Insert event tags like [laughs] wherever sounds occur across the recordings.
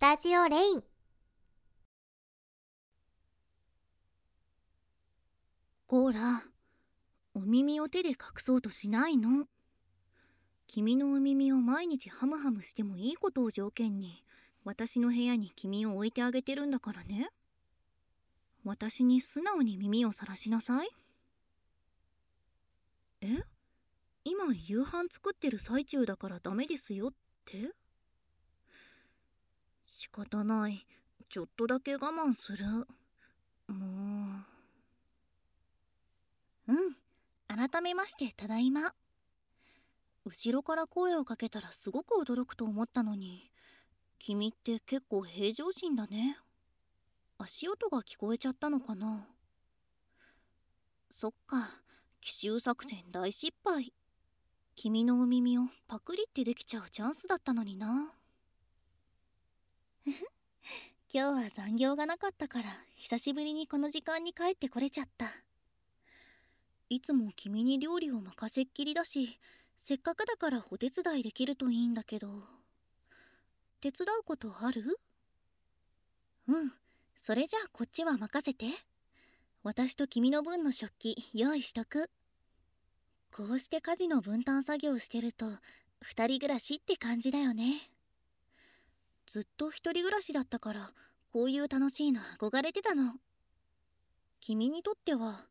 タジオレイン。コーラお耳を手で隠そうとしないの？君のお耳を毎日ハムハムしてもいいことを条件に私の部屋に君を置いてあげてるんだからね。私に素直に耳をさらしなさい。え？今夕飯作ってる最中だからダメですよって？仕方ない。ちょっとだけ我慢する。もう。うん。改めましてただいま。後ろから声をかけたらすごく驚くと思ったのに。君って結構平常心だね。足音が聞こえちゃったのかな。そっか。奇襲作戦大失敗。君のお耳をパクリってできちゃうチャンスだったのにな。[laughs] 今日は残業がなかったから久しぶりにこの時間に帰ってこれちゃった。いつも君に料理を任せっきりだしせっかくだからお手伝いできるといいんだけど。手伝うことある？うん。それじゃあこっちは任せて。私と君の分の食器用意しとく。こうして家事の分担作業してると二人暮らしって感じだよね。ずっと一人暮らしだったからこういう楽しいの憧れてたの。君にとっては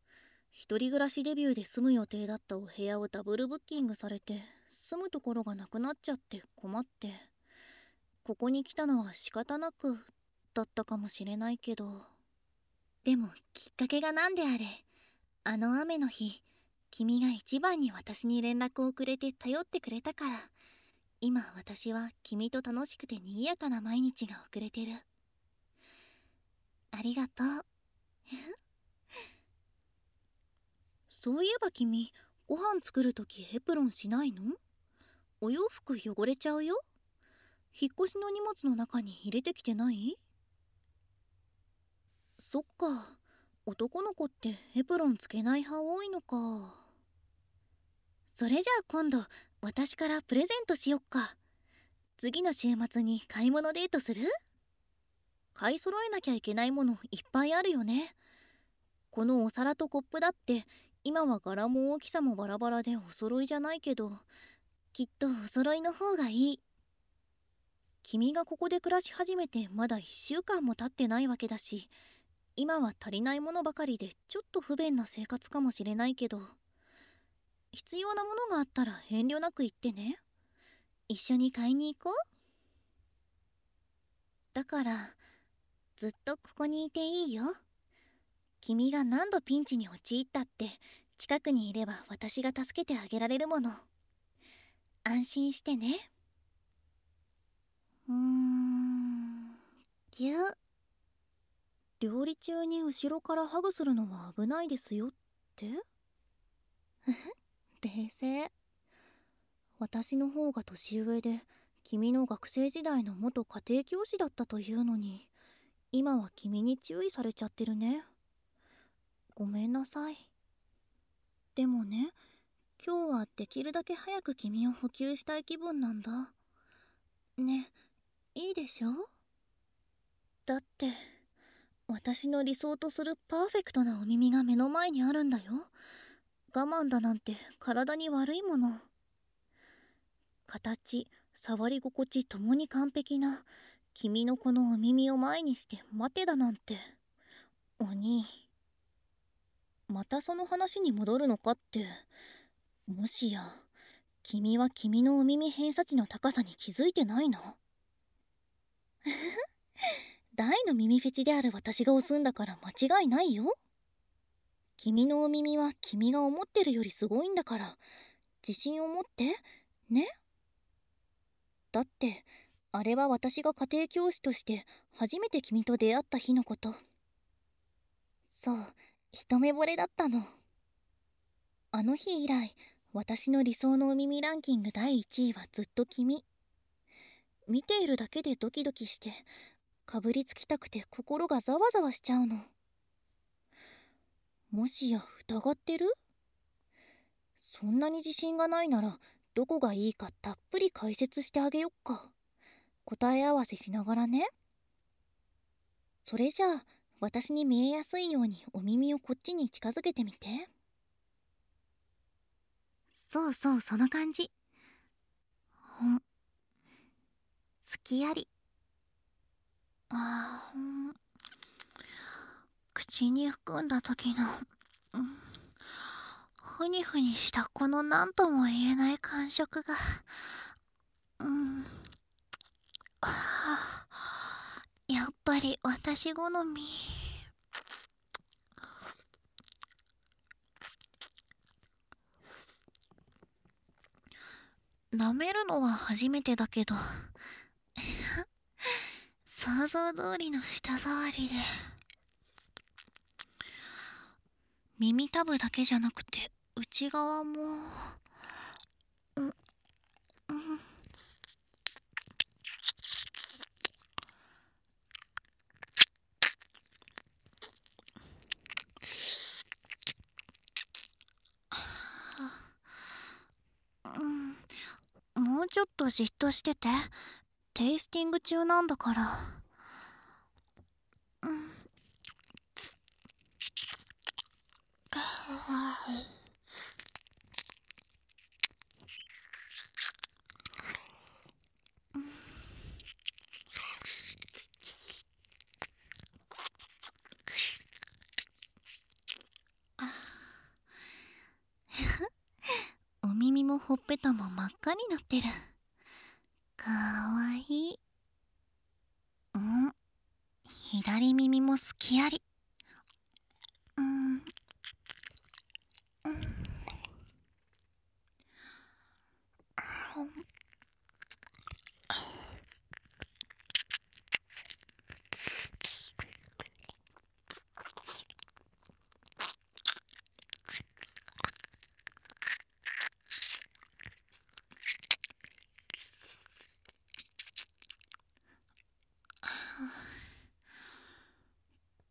一人暮らしデビューで住む予定だったお部屋をダブルブッキングされて住むところがなくなっちゃって困ってここに来たのは仕方なくだったかもしれないけど。でもきっかけが何であれ？あの雨の日君が一番に私に連絡をくれて頼ってくれたから。今私は君と楽しくて賑やかな毎日が送れてる。ありがとう。[laughs] そういえば君ご飯作るときエプロンしないの？お洋服汚れちゃうよ？引っ越しの荷物の中に入れてきてない？そっか。男の子ってエプロンつけない派多いのか。それじゃあ今度私からプレゼントしよっか。次の週末に買い物デートする？買い揃えなきゃいけないものいっぱいあるよね。このお皿とコップだって今は柄も大きさもバラバラでお揃いじゃないけどきっとお揃いの方がいい。君がここで暮らし始めてまだ1週間も経ってないわけだし今は足りないものばかりでちょっと不便な生活かもしれないけど必要なものがあったら遠慮なく言ってね。一緒に買いに行こう。だからずっとここにいていいよ。君が何度ピンチに陥ったって近くにいれば私が助けてあげられるもの。安心してね。うーんぎゅ。料理中に後ろからハグするのは危ないですよって？[laughs] 冷静私の方が年上で君の学生時代の元家庭教師だったというのに今は君に注意されちゃってるね。ごめんなさい。でもね今日はできるだけ早く君を補給したい気分なんだ。ねいいでしょ？だって私の理想とするパーフェクトなお耳が目の前にあるんだよ。我慢だなんて体に悪いもの。形触り心地ともに完璧な君のこのお耳を前にして待てだなんて。鬼またその話に戻るのかって。もしや君は君のお耳偏差値の高さに気づいてないの？[laughs] 大の耳フェチである私が押すんだから間違いないよ。君のお耳は君が思ってるよりすごいんだから。自信を持って。ね？だってあれは私が家庭教師として初めて君と出会った日のこと。そう一目惚れだったの。あの日以来私の理想のお耳ランキング第1位はずっと君。見ているだけでドキドキしてかぶりつきたくて心がざわざわしちゃうの。もしや疑ってる？そんなに自信がないならどこがいいかたっぷり解説してあげよっか。答え合わせしながらね。それじゃあ私に見えやすいようにお耳をこっちに近づけてみて。そうそうその感じ。ほん。きあり。あー口に含んだ時の、うん、ふにふにしたこの何とも言えない感触がうんやっぱり私好み。舐めるのは初めてだけど [laughs] 想像通りの舌触りで。耳たぶだけじゃなくて内側も。うん。うん。もうちょっとじっとしててテイスティング中なんだからうんお耳もほっぺたも真っ赤になってるかわいいうん左耳もすきありうん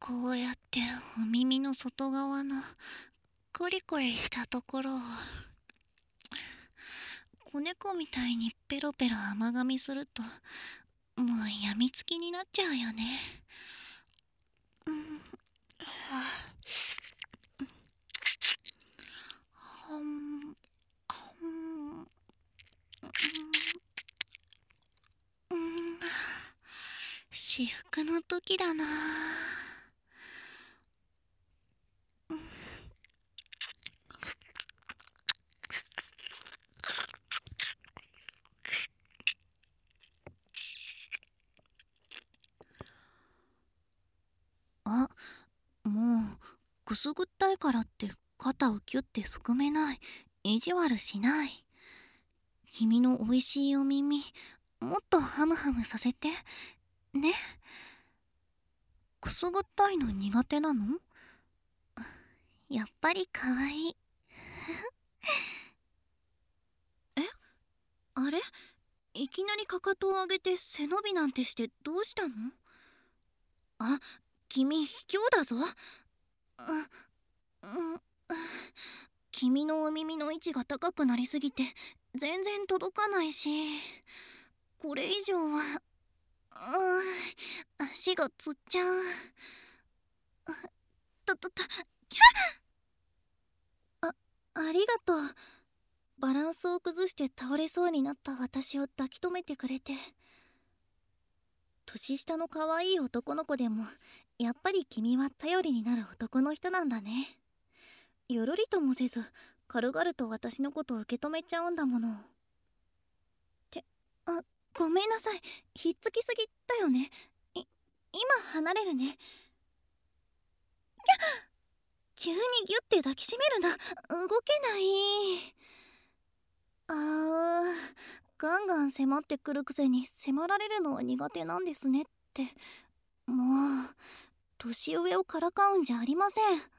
こうやってお耳の外側のコリコリしたところを子猫みたいにペロペロ甘噛みするともうやみつきになっちゃうよね。うん。はあん。うん。至福の時だなあもうくすぐったいからって肩をキュッてすくめない。意地悪しない。君のおいしいお耳もっとハムハムさせて。ね？くすぐったいの苦手なの？やっぱりかわい。い [laughs] え？あれ？いきなりかかとを上げて背伸びなんてしてどうしたの？あ君卑怯だぞ、うん、君のお耳の位置が高くなりすぎて全然届かないしこれ以上はうん足がつっちゃう。とととあありがとう。バランスを崩して倒れそうになった私を抱き留めてくれて。年下の可愛い男の子でもやっぱり君は頼りになる男の人なんだね。よろりともせず軽々と私のことを受け止めちゃうんだもの。ってあごめんなさい。ひっつきすぎだよね。い今離れるね。急にギュッて抱きしめるな。動けない。あー。ガンガン迫ってくるくせに迫られるのは苦手なんですねって。もう年上をからかうんじゃありません。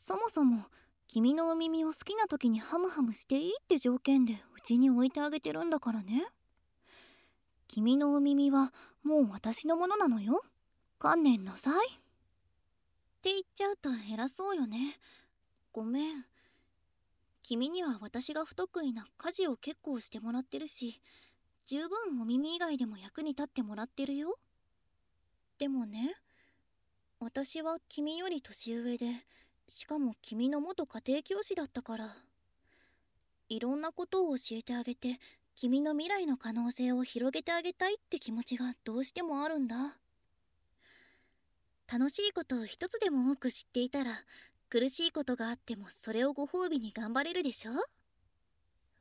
そもそも君のお耳を好きな時にハムハムしていいって条件でうちに置いてあげてるんだからね。君のお耳はもう私のものなのよ。観念なさい。って言っちゃうと偉そうよね。ごめん。君には私が不得意な家事を結構してもらってるし十分お耳以外でも役に立ってもらってるよ。でもね私は君より年上でしかも君の元家庭教師だったから。いろんなことを教えてあげて君の未来の可能性を広げてあげたいって気持ちがどうしてもあるんだ。楽しいことを一つでも多く知っていたら苦しいことがあってもそれをご褒美に頑張れるでしょ？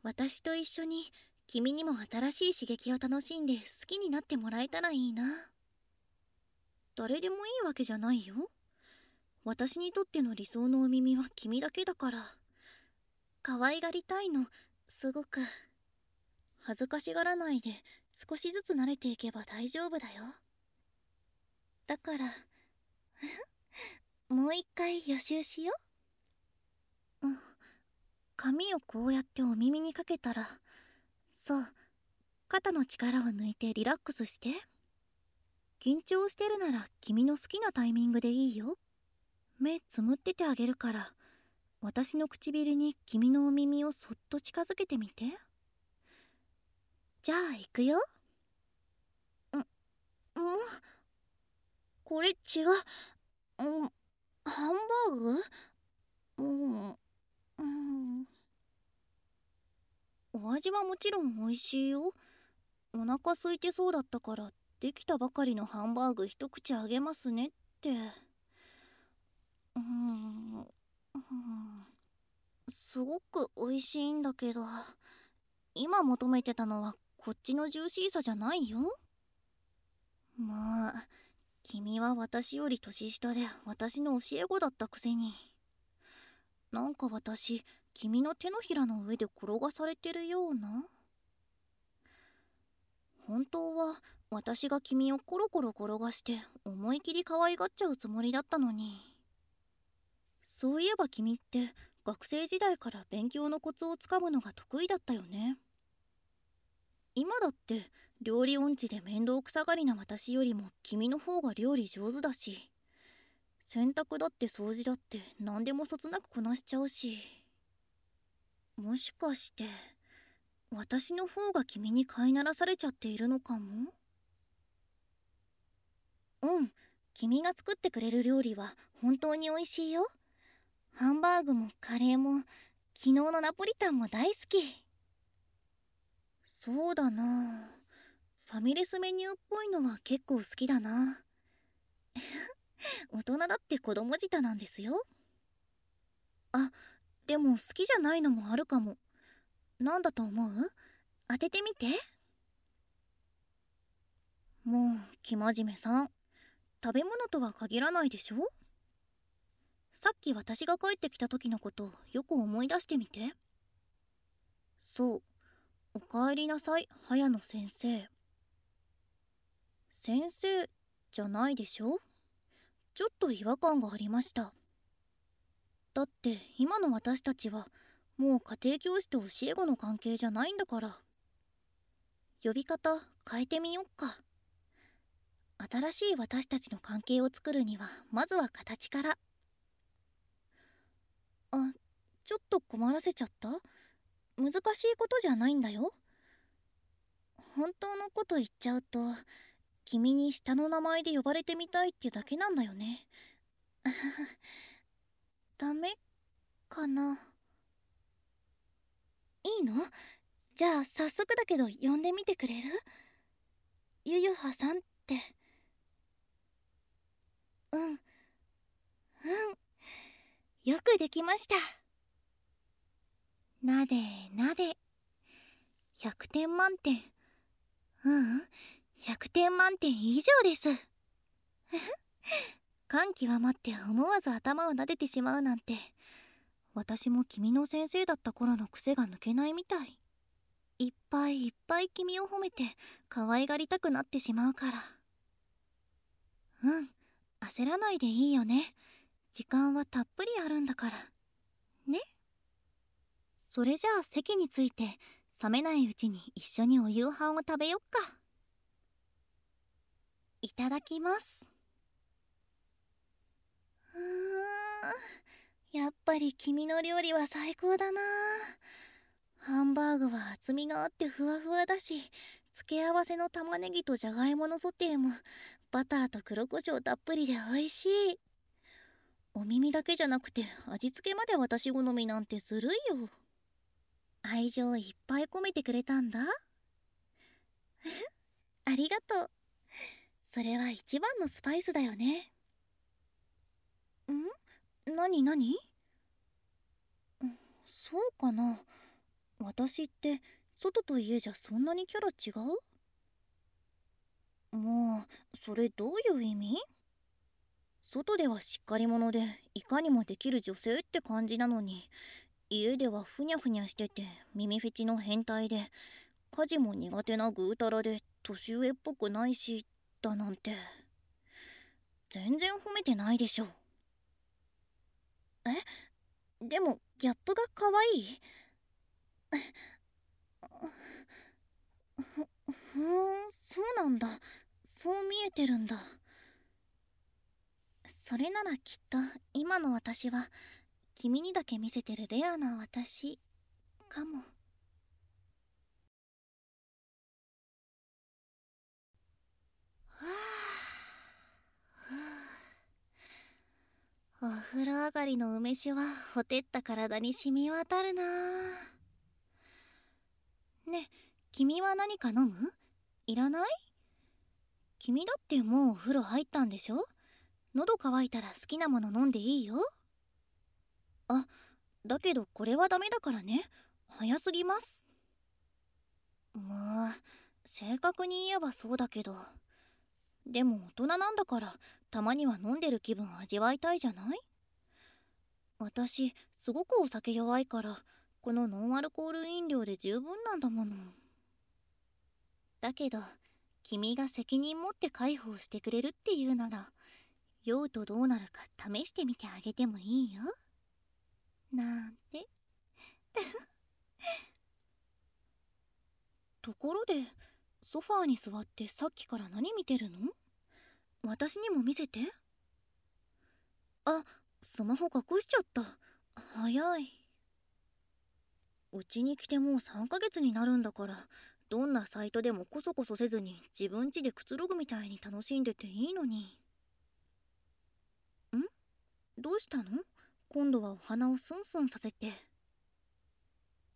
私と一緒に君にも新しい刺激を楽しんで好きになってもらえたらいいな。誰でもいいわけじゃないよ。私にとっての理想のお耳は君だけだから。可愛がりたいのすごく。恥ずかしがらないで少しずつ慣れていけば大丈夫だよ。だから [laughs] もう一回予習しよう、うん、髪をこうやってお耳にかけたらそう。肩の力を抜いてリラックスして。緊張してるなら君の好きなタイミングでいいよ。目つむっててあげるから。私の唇に君のお耳をそっと近づけてみて。じゃあ行くよ。んんこれ違う、ん、ハンバーグ？うんうん。お味はもちろん美味しいよ。お腹空いてそうだったからできたばかりのハンバーグ一口あげますねって。うん。すごく美味しいんだけど今求めてたのはこっちのジューシーさじゃないよ。まあ君は私より年下で私の教え子だったくせに。なんか私君の手のひらの上で転がされてるような。本当は私が君をコロコロ転がして思い切り可愛がっちゃうつもりだったのに。そういえば君って学生時代から勉強のコツをつかむのが得意だったよね。今だって料理音痴で面倒くさがりな私よりも君の方が料理上手だし洗濯だって掃除だって何でもそつなくこなしちゃうし。もしかして私の方が君に飼いならされちゃっているのかも？うん君が作ってくれる料理は本当に美味しいよ。ハンバーグもカレーも昨日のナポリタンも大好き。そうだな。ファミレスメニューっぽいのは結構好きだな。[laughs] 大人だって子供舌なんですよ。あでも好きじゃないのもあるかも。何だと思う？当ててみて。もう生真面目さん。食べ物とは限らないでしょ？さっき私が帰ってきた時のことよく思い出してみて。そうおかえりなさい早野先生。先生じゃないでしょ？ちょっと違和感がありました。だって今の私たちはもう家庭教師と教え子の関係じゃないんだから。呼び方変えてみよっか。新しい私たちの関係を作るにはまずは形から。あちょっと困らせちゃった？難しいことじゃないんだよ。本当のこと言っちゃうと君に下の名前で呼ばれてみたいってだけなんだよね。[laughs] ダメかな？いいの？じゃあ早速だけど呼んでみてくれる？ゆゆはさんって。うん。うん。よくできました。なでなで。100点満点。ううん。100点満点以上です。感極まって思わず頭を撫でてしまうなんて。私も君の先生だった頃の癖が抜けないみたい。いっぱいいっぱい君を褒めて可愛がりたくなってしまうから。うん。焦らないでいいよね。時間はたっぷりあるんだから。ね。それじゃあ席について冷めないうちに一緒にお夕飯を食べよっか。いただきます。うーん。やっぱり君の料理は最高だな。ハンバーグは厚みがあってふわふわだし付け合わせの玉ねぎとじゃがいものソテーもバターと黒胡椒たっぷりで美味しい。お耳だけじゃなくて味付けまで私好みなんてずるいよ。愛情いっぱい込めてくれたんだ。[laughs] ありがとう。それは一番のスパイスだよね。ん？何何？そうかな。私って外と家じゃそんなにキャラ違う？もうそれどういう意味？外ではしっかり者でいかにもできる女性って感じなのに家ではふにゃふにゃしてて耳フェチの変態で家事も苦手なぐうたらで年上っぽくないしだなんて。全然褒めてないでしょ。うえ？でもギャップが可愛い？ふふんそうなんだ。そう見えてるんだ。それならきっと今の私は君にだけ見せてるレアな私かも。はあ。お風呂上がりの梅酒はほてった体に染み渡るなね君は何か飲む？いらない？君だってもうお風呂入ったんでしょ？喉乾いたら好きなもの飲んでいいよ。あだけどこれはダメだからね。早すぎます。もう正確に言えばそうだけど。でも大人なんだからたまには飲んでる気分味わいたいじゃない？私すごくお酒弱いからこのノンアルコール飲料で十分なんだもの。だけど君が責任持って介抱してくれるっていうなら酔うとどうなるか試してみてあげてもいいよ。なんて。[laughs] ところでソファーに座ってさっきから何見てるの？私にも見せて。あスマホ隠しちゃった。早い。うちに来てもう3ヶ月になるんだからどんなサイトでもこそこそせずに自分家でくつろぐみたいに楽しんでていいのに。どうしたの？今度はお花をスンスンさせて。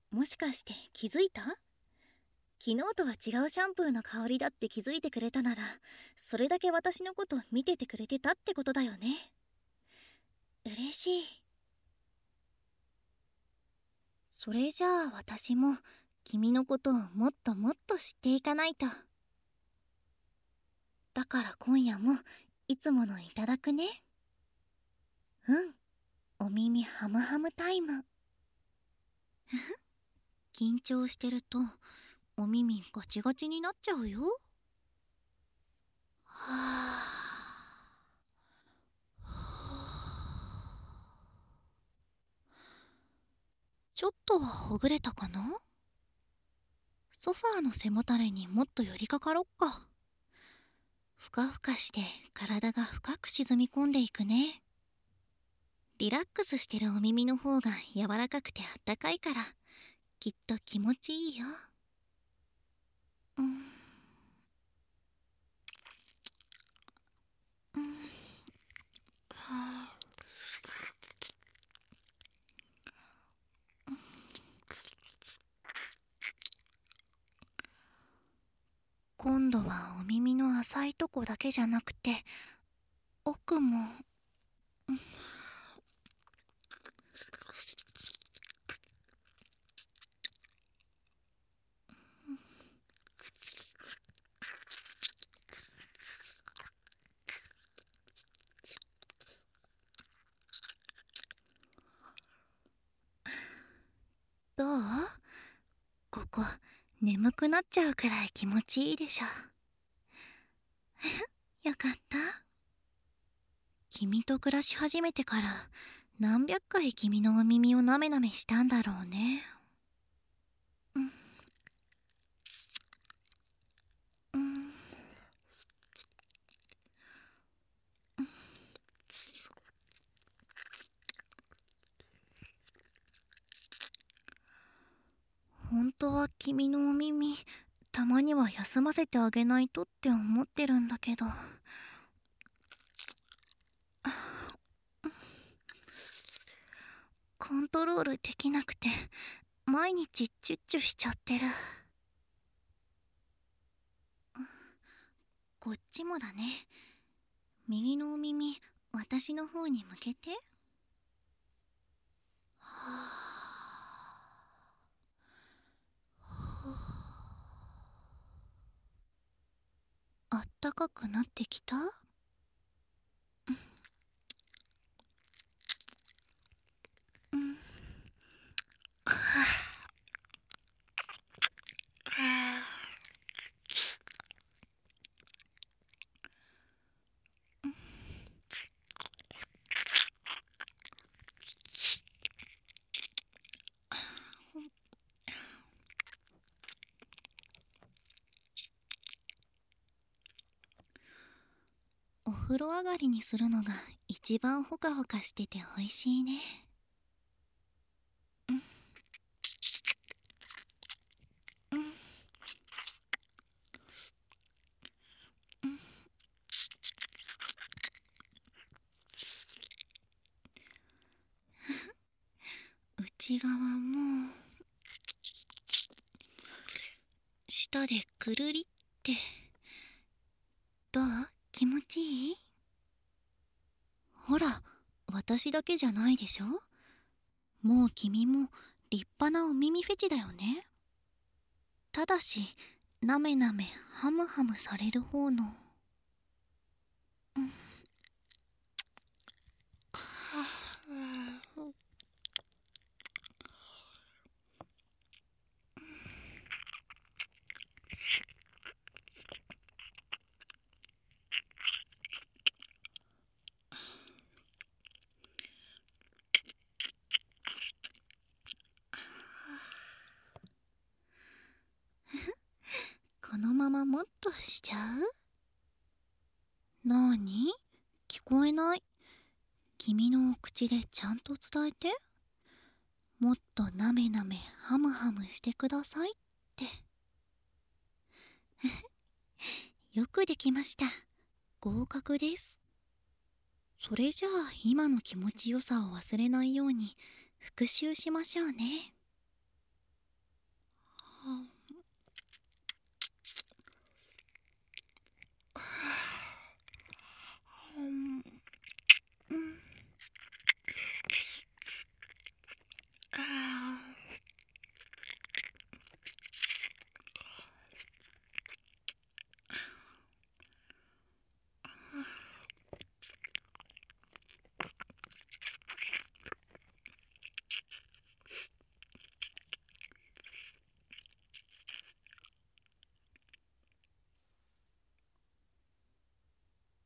もしかして気づいた？昨日とは違うシャンプーの香りだって気づいてくれたならそれだけ私のこと見ててくれてたってことだよね。嬉しい。それじゃあ私も君のことをもっともっと知っていかないと。だから今夜もいつものいただくね。うん。お耳ハムハムタイム。[laughs] 緊張してるとお耳ガチガチになっちゃうよ。はあちょっとはほぐれたかな？ソファーの背もたれにもっと寄りかかろっか。ふかふかして体が深く沈み込んでいくね。リラックスしてるお耳の方が柔らかくてあったかいからきっと気持ちいいよ。うん。うん。はあ今度はお耳の浅いとこだけじゃなくて奥も、どうここ眠くなっちゃうくらい気持ちいいでしょ。[laughs] よかった。君と暮らし始めてから何百回君のお耳をなめなめしたんだろうねうんうん本当は君のお耳たまには休ませてあげないとって思ってるんだけど。コントロールできなくて毎日チュッチュしちゃってる。こっちもだね。右のお耳私の方に向けて。はあ。ったかくなってきた？風呂上がりにするのが一番ホカホカしてて美味しいねうんうん内側も舌でくるりってどう気持ちいい？ほら私だけじゃないでしょ？もう君も立派なお耳フェチだよね。ただしなめなめハムハムされる方の。うんこのままもっとしちゃうなに聞こえない君のお口でちゃんと伝えて。もっとなめなめハムハムしてくださいって。[laughs] よくできました。合格です。それじゃあ今の気持ちよさを忘れないように復習しましょうね。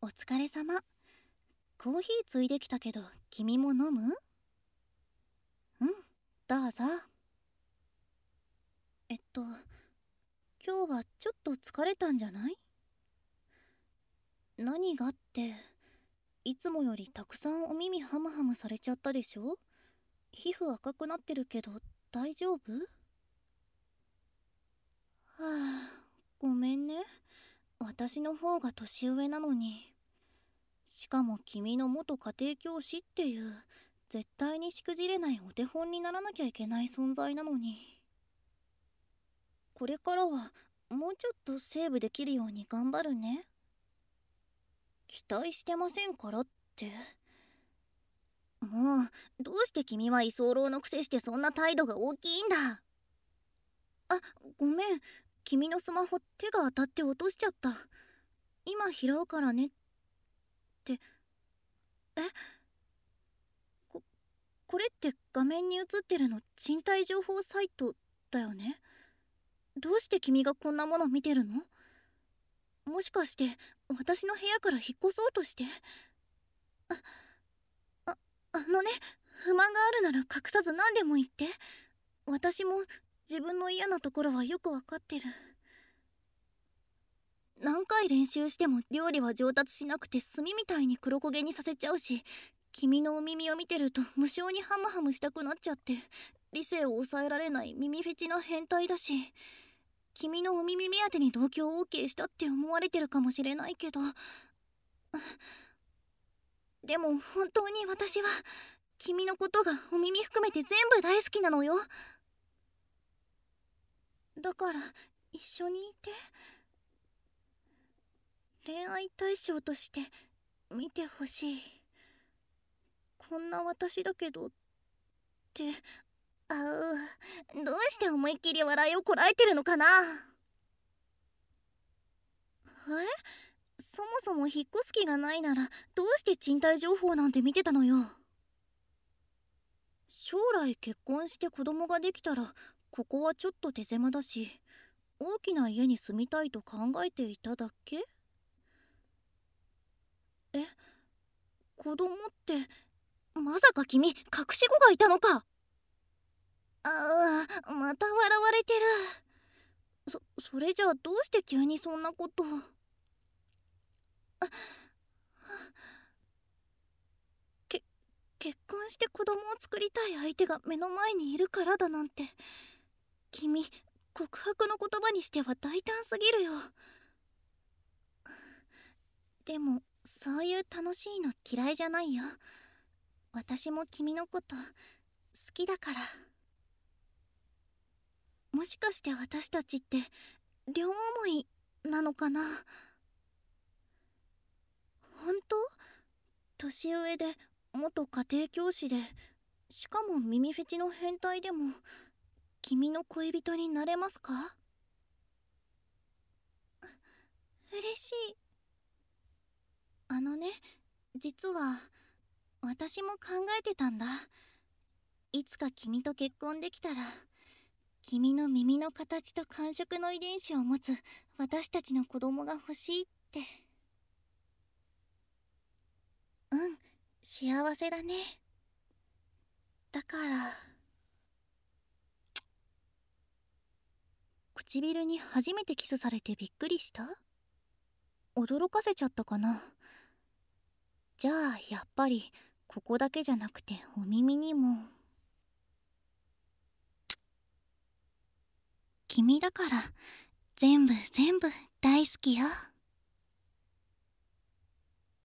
お疲れ様。コーヒーついできたけど君も飲む？うんどうぞ。えっと今日はちょっと疲れたんじゃない？何がっていつもよりたくさんお耳ハムハムされちゃったでしょ？皮膚赤くなってるけど大丈夫？はあごめんね。私の方が年上なのに。しかも君の元家庭教師っていう絶対にしくじれないお手本にならなきゃいけない存在なのに。これからはもうちょっとセーブできるように頑張るね。期待してませんからって。もうどうして君は居候のくせしてそんな態度が大きいんだ。あごめん。君のスマホ手が当たって落としちゃった。今拾うからねっって。え？ここれって画面に映ってるの賃貸情報サイトだよね？どうして君がこんなもの見てるの？もしかして私の部屋から引っ越そうとして？あああのね不満があるなら隠さず何でも言って。私も自分の嫌なところはよくわかってる。何回練習しても料理は上達しなくて炭みたいに黒焦げにさせちゃうし君のお耳を見てると無性にハムハムしたくなっちゃって理性を抑えられない耳フェチの変態だし君のお耳目当てに同居を OK したって思われてるかもしれないけどでも本当に私は君のことがお耳含めて全部大好きなのよ。だから一緒にいて。恋愛対象として見てほしい。こんな私だけどってあうどうして思いっきり笑いをこらえてるのかな。え？そもそも引っ越す気がないならどうして賃貸情報なんて見てたのよ。将来結婚して子供ができたらここはちょっと手狭だし大きな家に住みたいと考えていただけ？え子供ってまさか君隠し子がいたのか。ああまた笑われてる。そそれじゃあどうして急にそんなこと。け結婚して子供を作りたい相手が目の前にいるからだなんて。君告白の言葉にしては大胆すぎるよ。でもそういう楽しいの嫌いじゃないよ。私も君のこと好きだから。もしかして私たちって両思いなのかな？本当？年上で元家庭教師でしかも耳フェチの変態でも君の恋人になれますか？嬉しい。あのね実は私も考えてたんだ。いつか君と結婚できたら君の耳の形と感触の遺伝子を持つ私たちの子供が欲しいって。うん幸せだね。だから唇に初めてキスされてびっくりした？驚かせちゃったかな？じゃあやっぱりここだけじゃなくてお耳にも。君だから全部全部大好きよ。